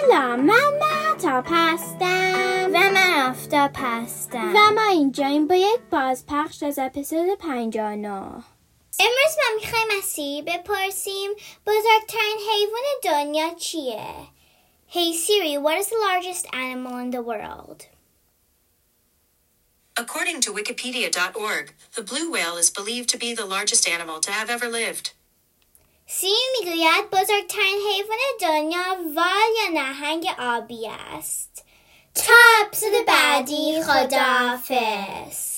سلام من مهتاب هستم و من آفتاب هستم و ما اینجاییم با یک بازپخش از اپیزود 59 امروز ما میخوایم از سیری بپرسیم بزرگترین حیوان دنیا چیه؟ Hey Siri, what is the largest animal in the world? According to Wikipedia.org, the blue whale is believed to be the largest animal to have ever lived. سیری می‌گوید بزرگترین حیوان دنیا وال یا نهنگ آبی است. تا اپیزود بعدی خداحافظ.